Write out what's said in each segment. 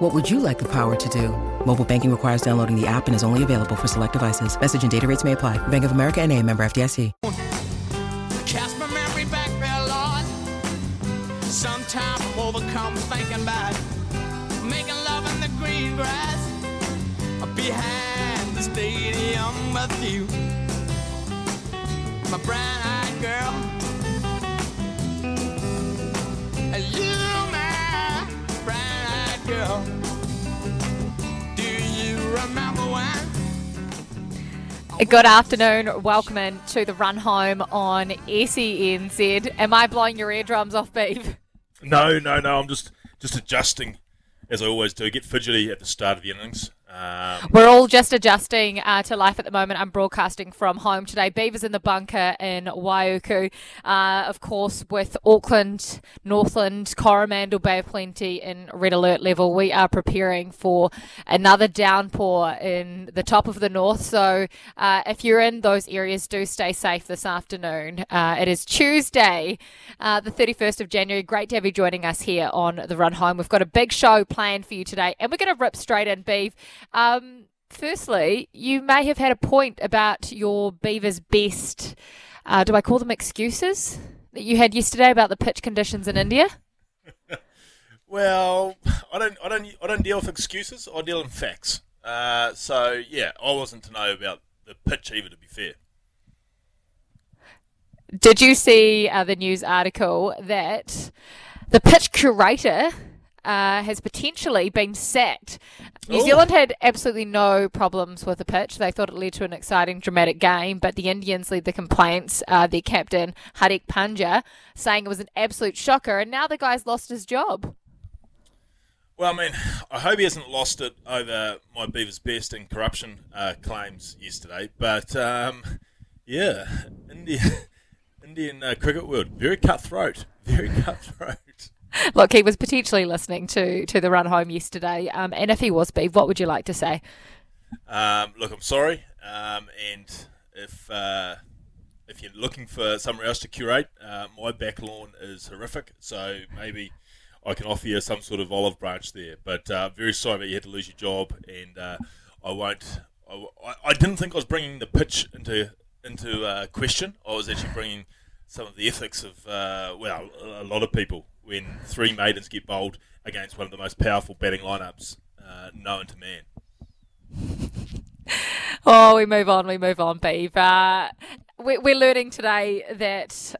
What would you like the power to do? Mobile banking requires downloading the app and is only available for select devices. Message and data rates may apply. Bank of America and a member FDIC. Cast my memory back there, Lord. Sometimes I'm overcome thinking about making love in the green grass behind the stadium with you. My brown eyed girl. You, brown eyed girl. Do you remember when? Good afternoon. Welcome in to the run home on SENZ. Am I blowing your eardrums off, Beef? No, no, no. I'm just just adjusting, as I always do. I get fidgety at the start of the innings. Um, We're all just adjusting uh, to life at the moment. I'm broadcasting from home today. Beavers in the bunker in Waiuku. Uh, of course, with Auckland, Northland, Coromandel, Bay of Plenty in red alert level, we are preparing for another downpour in the top of the north. So uh, if you're in those areas, do stay safe this afternoon. Uh, it is Tuesday, uh, the 31st of January. Great to have you joining us here on the run home. We've got a big show planned for you today, and we're going to rip straight in, Beef. Um, firstly, you may have had a point about your Beavers' best. Uh, do I call them excuses that you had yesterday about the pitch conditions in India? well, I don't, I don't, I don't deal with excuses. I deal in facts. Uh, so yeah, I wasn't to know about the pitch either. To be fair. Did you see uh, the news article that the pitch curator uh, has potentially been sacked. New Ooh. Zealand had absolutely no problems with the pitch. They thought it led to an exciting, dramatic game, but the Indians lead the complaints. Uh, their captain, Hardik Pandya, saying it was an absolute shocker, and now the guy's lost his job. Well, I mean, I hope he hasn't lost it over my Beaver's best and corruption uh, claims yesterday. But um, yeah, India, Indian uh, cricket world very cutthroat, very cutthroat. Look, he was potentially listening to, to the run home yesterday, um, and if he was, Beef, what would you like to say? Um, look, I'm sorry, um, and if uh, if you're looking for somewhere else to curate, uh, my back lawn is horrific. So maybe I can offer you some sort of olive branch there. But uh, very sorry that you had to lose your job, and uh, I won't. I, I didn't think I was bringing the pitch into into uh, question. I was actually bringing some of the ethics of uh, well, a lot of people when three maidens get bowled against one of the most powerful batting lineups uh, known to man. Oh, we move on, we move on, Beef. Uh, we, we're learning today that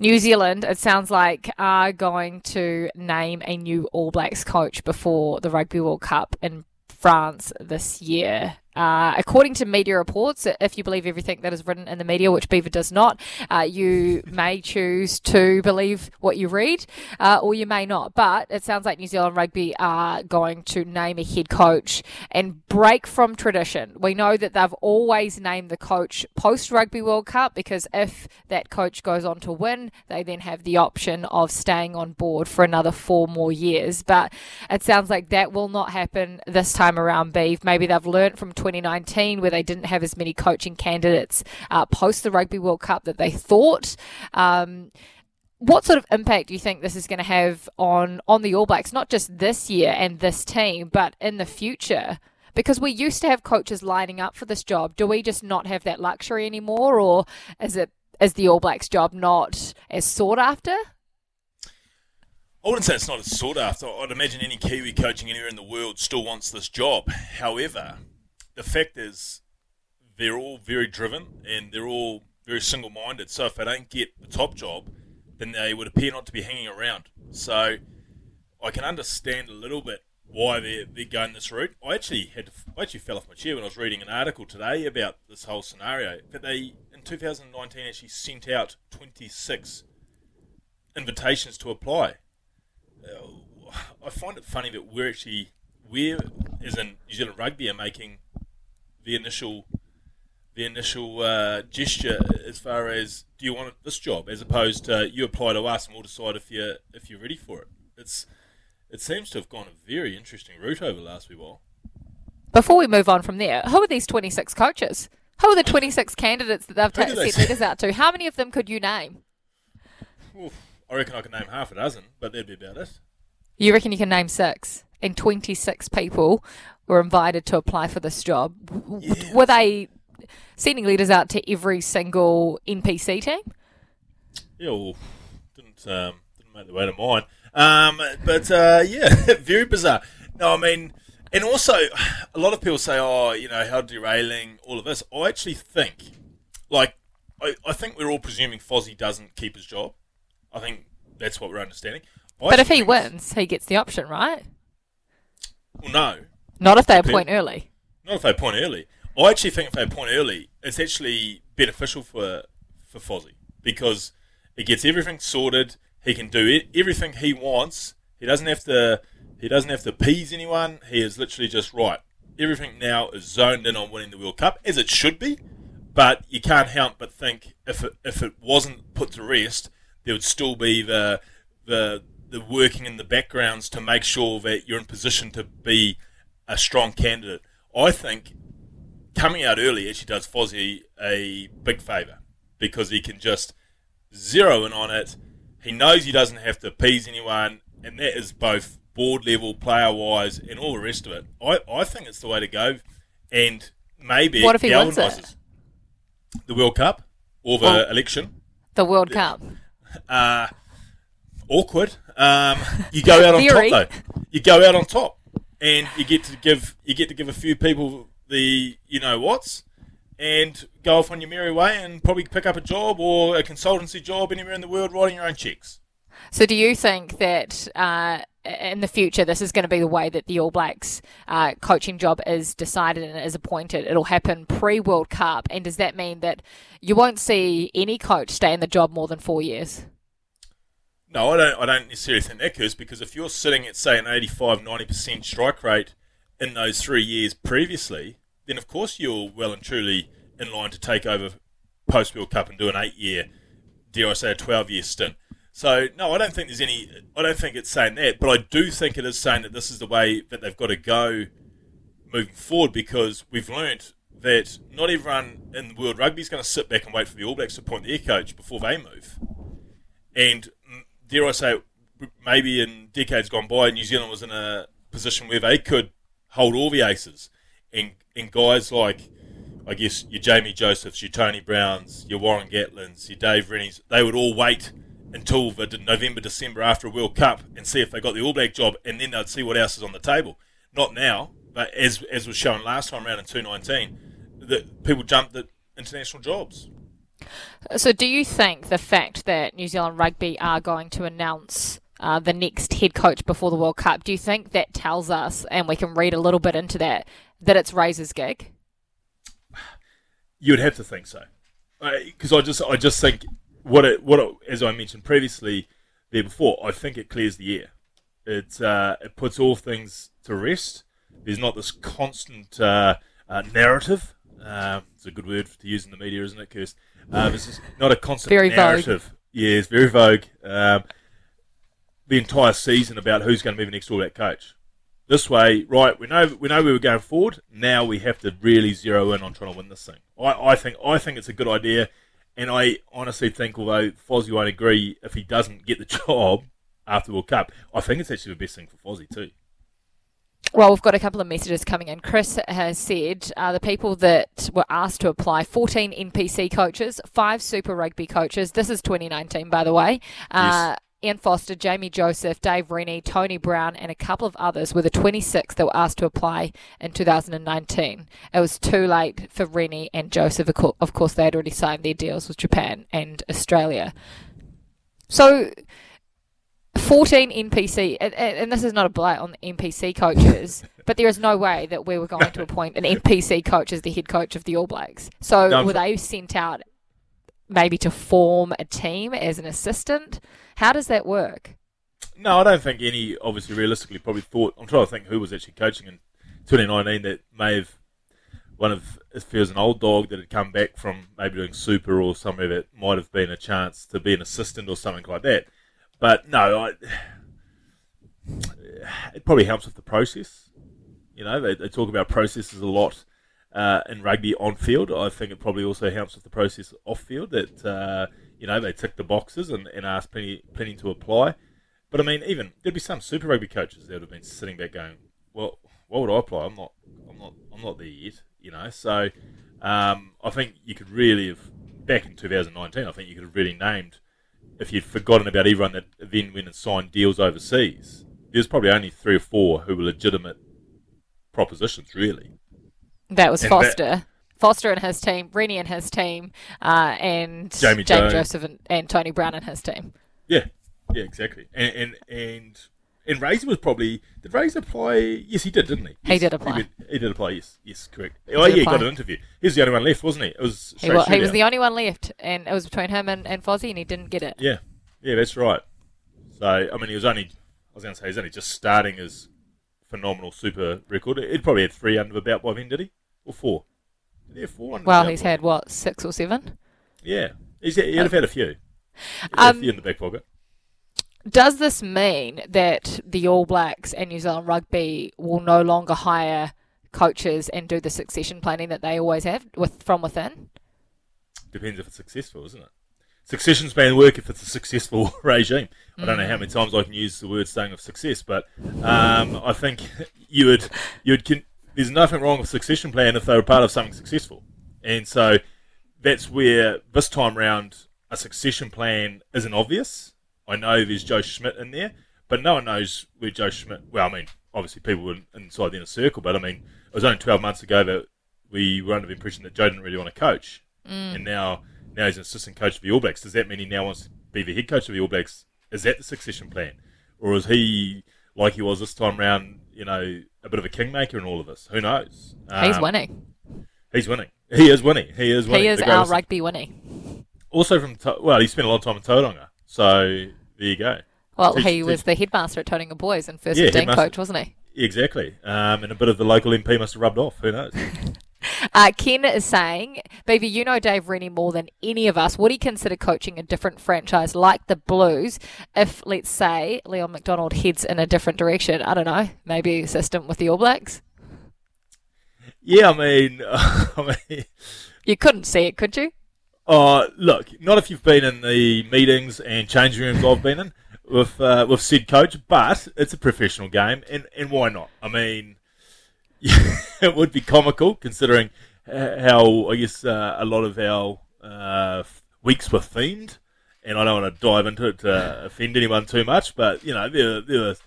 New Zealand, it sounds like, are going to name a new All Blacks coach before the Rugby World Cup in France this year. Uh, according to media reports, if you believe everything that is written in the media, which Beaver does not, uh, you may choose to believe what you read, uh, or you may not. But it sounds like New Zealand Rugby are going to name a head coach and break from tradition. We know that they've always named the coach post Rugby World Cup because if that coach goes on to win, they then have the option of staying on board for another four more years. But it sounds like that will not happen this time around, Beef. Maybe they've learnt from 2019 where they didn't have as many coaching candidates uh, post the Rugby World Cup that they thought. Um, what sort of impact do you think this is going to have on on the All Blacks, not just this year and this team, but in the future? Because we used to have coaches lining up for this job. Do we just not have that luxury anymore, or is it is the All Blacks job not as sought after? I wouldn't say it's not as sought after. I'd imagine any Kiwi coaching anywhere in the world still wants this job. However, the fact is they're all very driven and they're all very single minded. So if they don't get the top job, then they would appear not to be hanging around. So I can understand a little bit why they're, they're going this route. I actually had to, I actually fell off my chair when I was reading an article today about this whole scenario. That they in 2019 actually sent out 26 invitations to apply. Uh, I find it funny that we're actually we're as in New Zealand Rugby are making the initial the initial uh, gesture as far as do you want this job, as opposed to you apply to us and we'll decide if you if you're ready for it. It's it seems to have gone a very interesting route over the last wee while. Before we move on from there, who are these 26 coaches? Who are the 26 candidates that they've ta- Who they sent letters out to? How many of them could you name? Oof, I reckon I can name half a dozen, but that'd be about it. You reckon you can name six? And 26 people were invited to apply for this job. Yeah. Were they sending letters out to every single NPC team? Yeah, well, didn't um, didn't make the way to mine. Um, but uh, yeah, very bizarre. No, I mean, and also a lot of people say, oh, you know, how derailing all of this. I actually think, like, I, I think we're all presuming Fozzie doesn't keep his job. I think that's what we're understanding. I But if he wins, he gets the option, right? Well, no, Not if they appoint early. Not if they point early. I actually think if they point early, it's actually beneficial for for Fozzie because it gets everything sorted. He can do it, everything he wants. He doesn't have to. He doesn't have to appease anyone. He is literally just right. Everything now is zoned in on winning the World Cup, as it should be. But you can't help but think if it, if it wasn't put to rest, there would still be the the the working in the backgrounds to make sure that you're in position to be a strong candidate. I think coming out early actually does Fozzie a big favour because he can just zero in on it. He knows he doesn't have to appease anyone, and that is both board level, player wise, and all the rest of it. I, I think it's the way to go, and maybe What if he wins it? the World Cup or the election. The World Cup. Uh, awkward. Um, you go out on Very. top though. You go out on top, and you get to give you get to give a few people the you know what's, and go off on your merry way, and probably pick up a job or a consultancy job anywhere in the world, writing your own checks. So, do you think that uh, in the future this is going to be the way that the All Blacks uh, coaching job is decided and is appointed? It'll happen pre World Cup, and does that mean that you won't see any coach stay in the job more than four years? No, I don't. I don't necessarily think that occurs because if you're sitting at say an 85, 90 percent strike rate in those three years previously, then of course you're well and truly in line to take over post World Cup and do an eight-year, dare I say, a twelve-year stint. So no, I don't think there's any. I don't think it's saying that, but I do think it is saying that this is the way that they've got to go moving forward because we've learnt that not everyone in the World Rugby is going to sit back and wait for the All Blacks to appoint their coach before they move. And dare I say, maybe in decades gone by, New Zealand was in a position where they could hold all the aces, and and guys like, I guess your Jamie Josephs, your Tony Browns, your Warren Gatlands, your Dave Rennies, they would all wait until the November, December after a World Cup and see if they got the All Black job, and then they'd see what else is on the table. Not now, but as as was shown last time around in 2019, that people jumped at international jobs. So, do you think the fact that New Zealand Rugby are going to announce uh, the next head coach before the World Cup, do you think that tells us, and we can read a little bit into that, that it's Razor's gig? You'd have to think so, because I just I just think what it what it, as I mentioned previously there before, I think it clears the air. It uh, it puts all things to rest. There's not this constant uh, uh, narrative. Uh, it's a good word to use in the media, isn't it, Kirst? Uh, this is not a constant Very vogue. narrative. Yeah, it's very vogue. Um, the entire season about who's going to be the next All Black coach. This way, right? We know we know we were going forward. Now we have to really zero in on trying to win this thing. I, I think I think it's a good idea, and I honestly think, although Fozzie won't agree if he doesn't get the job after World Cup, I think it's actually the best thing for Fozzie too. Well, we've got a couple of messages coming in. Chris has said uh, the people that were asked to apply 14 NPC coaches, five Super Rugby coaches. This is 2019, by the way. Uh, Ian Foster, Jamie Joseph, Dave Rennie, Tony Brown, and a couple of others were the 26 that were asked to apply in 2019. It was too late for Rennie and Joseph. Of Of course, they had already signed their deals with Japan and Australia. So 14 NPC, and, and this is not a blight on the NPC coaches, but there is no way that we were going to appoint an NPC coach as the head coach of the All Blacks. So No, were they sent out maybe to form a team as an assistant? How does that work? No, I don't think any. Obviously, realistically, probably thought. I'm trying to think who was actually coaching in 2019 that may have one of if there was an old dog that had come back from maybe doing super or somewhere that might have been a chance to be an assistant or something like that. But no, I, it probably helps with the process. You know, they, they talk about processes a lot uh, in rugby on field. I think it probably also helps with the process off field that uh, you know they tick the boxes and, and ask plenty plenty to apply. But I mean, even there'd be some Super Rugby coaches that would have been sitting back going, "Well, what would I apply? I'm not, I'm not, I'm not there yet." You know, so um, I think you could really have back in 2019. I think you could have really named if you'd forgotten about everyone that then went and signed deals overseas. There's probably only three or four who were legitimate propositions, really. That was And Foster. that- Foster and his team, Rennie and his team, uh, and Jamie. Joseph and, and Tony Brown and his team. Yeah, yeah, exactly. And and and, and Razor was probably did Razor apply? Yes, he did, didn't he? He did apply. He, did- he did apply. Yes, yes, correct. Oh yeah, he got an interview. He was the only one left, wasn't he? It was He was, he was the only one left, and it was between him and, and Fozzie, and he didn't get it. Yeah, yeah, that's right. So I mean, he was only I was going to say he's only just starting his phenomenal super record. He'd probably had three under the belt by then, did he? Or four? Did he have four under Well, he's had what six or seven. Yeah, he's, he'd have had a few. Um, a few in the back pocket. Does this mean that the All Blacks and New Zealand Rugby will no longer hire coaches and do the succession planning that they always have with from within? Depends if it's successful, isn't it? Succession's been work if it's a successful regime. I don't know how many times I can use the word saying of success, but um, I think you would you would. Con- there's nothing wrong with succession plan if they were part of something successful, and so that's where this time round a succession plan isn't obvious. I know there's Joe Schmidt in there, but no one knows where Joe Schmidt. Well, I mean, obviously people were inside the inner circle, but I mean, it was only 12 months ago that we were under the impression that Joe didn't really want to coach, and now now he's an assistant coach for the All Blacks. Does that mean he now wants to be the head coach of the All Blacks? Is that the succession plan, or is he like he was this time round? You know, a bit of a kingmaker in all of this. Who knows? He's Um, winning. He's winning. He is winning. He is winning. He is our rugby winning. Also from well, he spent a lot of time in Tauranga, so there you go. Well, Teach- he was the headmaster at Tauranga Boys and first Yeah, 15 headmaster. coach, wasn't he? Exactly, um, and a bit of the local MP must have rubbed off. Who knows? Uh, Ken is saying, Baby, you know Dave Rennie more than any of us. Would he consider coaching a different franchise like the Blues if, let's say, Leon MacDonald heads in a different direction? I don't know, maybe assistant with the All Blacks? yeah, I mean, I mean, You couldn't see it, could you? Uh, look, not if you've been in the meetings and change rooms I've been in with uh, with said coach, but it's a professional game, and and why not? I mean, it would be comical considering how I guess uh, a lot of our uh, weeks were themed, and I don't want to dive into it to offend anyone too much, but you know there there was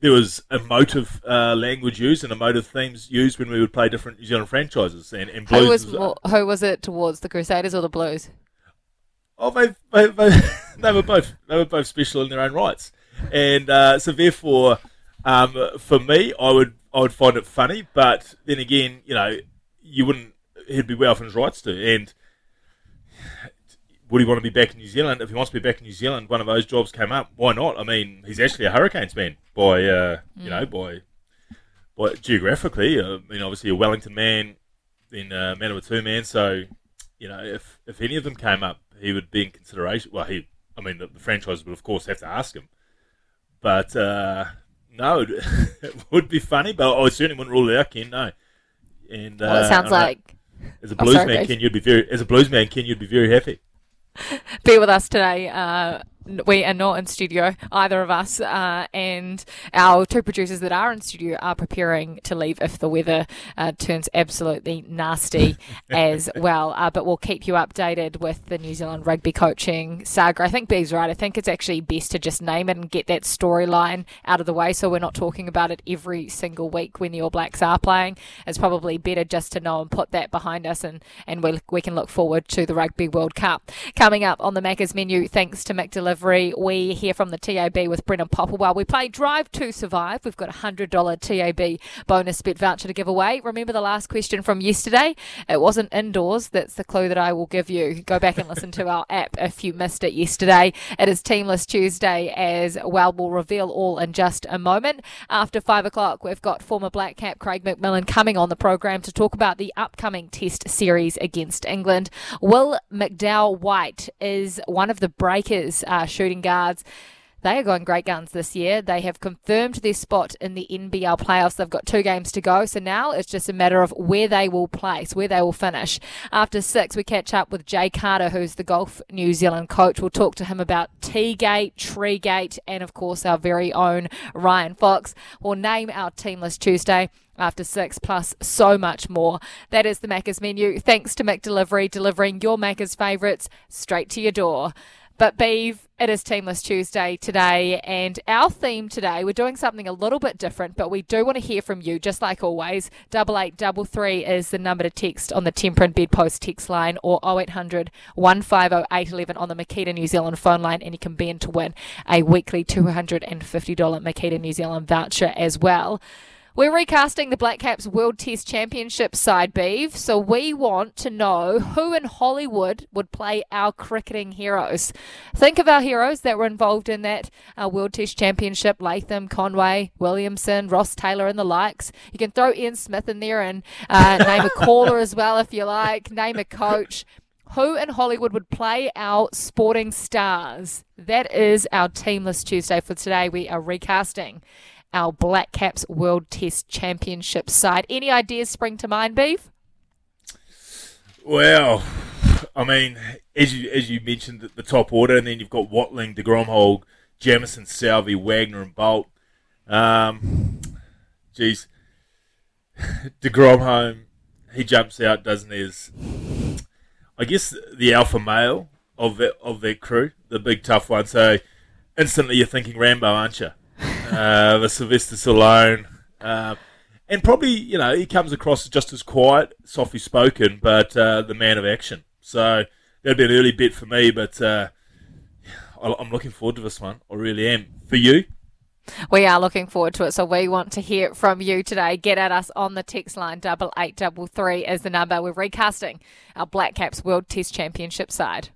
there was emotive uh, language used and emotive themes used when we would play different New Zealand franchises, and, and Blues Who was more, who was it towards the Crusaders or the Blues? Oh, they, they, they, they were both they were both special in their own rights, and uh, so therefore, um, for me, I would I would find it funny, but then again, you know, you wouldn't. He'd be his rights to, and would he want to be back in New Zealand? If he wants to be back in New Zealand, one of those jobs came up. Why not? I mean, he's actually a Hurricanes man by uh, you know by by geographically. Uh, I mean, obviously a Wellington man, then uh, Manawatu man. So you know, if if any of them came up, he would be in consideration. Well, he, I mean, the, the franchise would of course have to ask him, but uh, no, it, it would be funny. But I certainly wouldn't rule it out, Ken. No, and Well, it uh, sounds like as a Oh, blues sorry, man, Ken, you'd be very as a blues man, Ken, you'd be very happy. be with us today. Uh, we are not in studio, either of us, uh, and our two producers that are in studio are preparing to leave if the weather uh, turns absolutely nasty as well. Uh, but we'll keep you updated with the New Zealand rugby coaching saga. I think Bee's right. I think it's actually best to just name it and get that storyline out of the way so we're not talking about it every single week when the All Blacks are playing. It's probably better just to know and put that behind us and, and we, we can look forward to the Rugby World Cup. Coming up on the Macca's menu, thanks to delivery. We hear from the TAB with Brendan Popplewell. We play Drive to Survive. We've got a $100 TAB bonus bet voucher to give away. Remember the last question from yesterday? It wasn't indoors. That's the clue that I will give you. Go back and listen to our app if you missed it yesterday. It is Teamless Tuesday as well. We'll reveal all in just a moment. After five o'clock, we've got former Black Cap Craig McMillan coming on the program to talk about the upcoming Test series against England. Will McDowell White is one of the breakers uh, shooting guards. They are going great guns this year. They have confirmed their spot in the NBL playoffs. They've got two games to go, so now it's just a matter of where they will place, where they will finish. After six, we catch up with Jay Carter, who's the Golf New Zealand coach. We'll talk to him about Teagate, Treegate, and of course our very own Ryan Fox. We'll name our Teamless Tuesday after six, plus so much more. That is the Macca's menu. Thanks to McDelivery, delivering your Macca's favourites straight to your door. But Beeve, it is Teamless Tuesday today, and our theme today, we're doing something a little bit different, but we do want to hear from you, just like always. Double eight double three is the number to text on the Tempur and Bedpost text line, or 0800 150 811 on the Makita New Zealand phone line, and you can be in to win a weekly $250 Makita New Zealand voucher as well. We're recasting the Black Caps World Test Championship side, Beeve, so we want to know who in Hollywood would play our cricketing heroes. Think of our heroes that were involved in that uh, World Test Championship Latham, Conway, Williamson, Ross Taylor, and the likes. You can throw Ian Smith in there and uh, name a caller as well if you like, name a coach who in Hollywood would play our sporting stars? That is our Teamless Tuesday for today. We are recasting our Black Caps World Test Championship side. Any ideas spring to mind, Beef? Well, I mean, as you as you mentioned, the, the top order, and then you've got Watling, de Grandhomme, Jamieson, Southee, Wagner, and Boult. Um, geez, de Grandhomme, he jumps out, doesn't he? As I guess the alpha male of that of that crew, the big tough one. So instantly you're thinking Rambo, aren't you? Uh, the Sylvester Stallone, uh, and probably you know he comes across just as quiet, softly spoken, but uh, the man of action. So that'd be an early bit for me, but uh, I'm looking forward to this one. I really am. For you? We are looking forward to it, so we want to hear from you today. Get at us on the text line double eight double three is the number. We're recasting our Black Caps World Test Championship side.